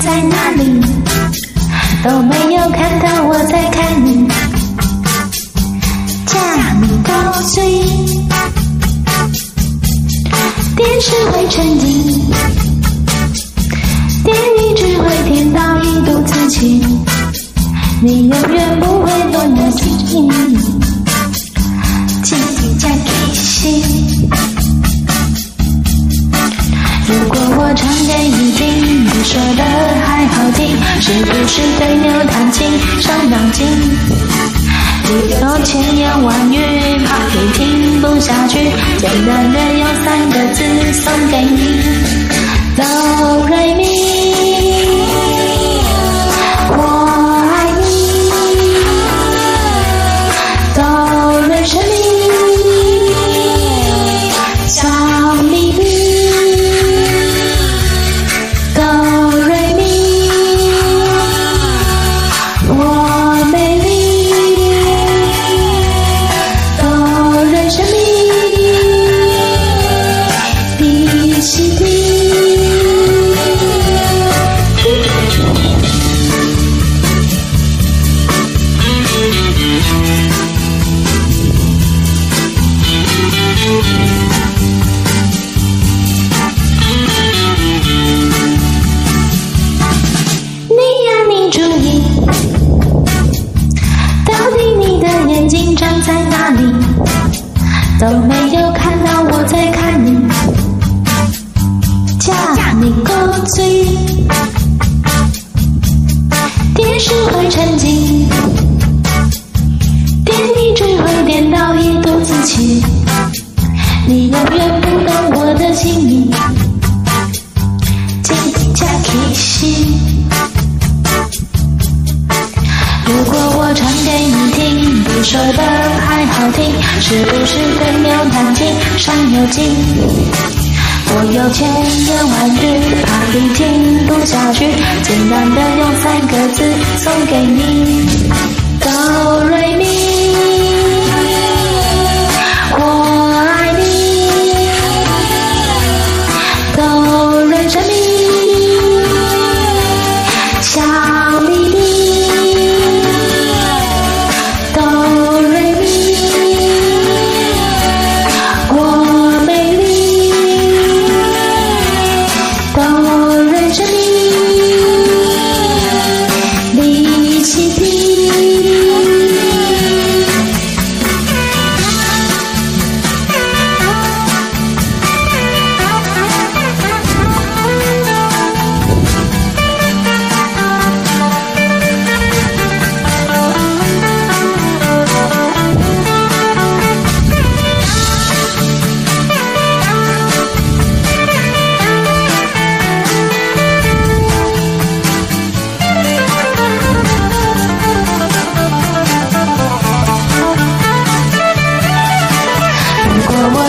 在哪里。都没有看到我在看你，加密货币，电视会沉浸，电影只会甜到一肚子气，你永远不会懂那情谊，请加给心。如果我唱给你听，你说的，是不是对牛弹琴伤脑筋？你有千言万语，怕你听不下去，简单的用三个字送给你，都都没有看到我在看你，叫你够醉。电视会沉寂，点你只会点到一肚子气，你永远不懂我的心意。Jacky 如果我传给你。说的还好听，是不是对牛弹琴？伤又情，我有千言万语，怕你听不下去，简单的用三个字送给你，哆瑞咪。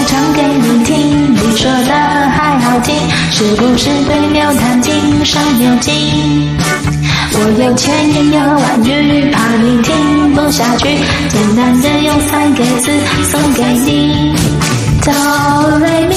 唱给你听，你说的还好听，是不是对牛弹琴伤眼睛？我有千言万语，怕你听不下去，简单的用三个字送给你，哆来咪。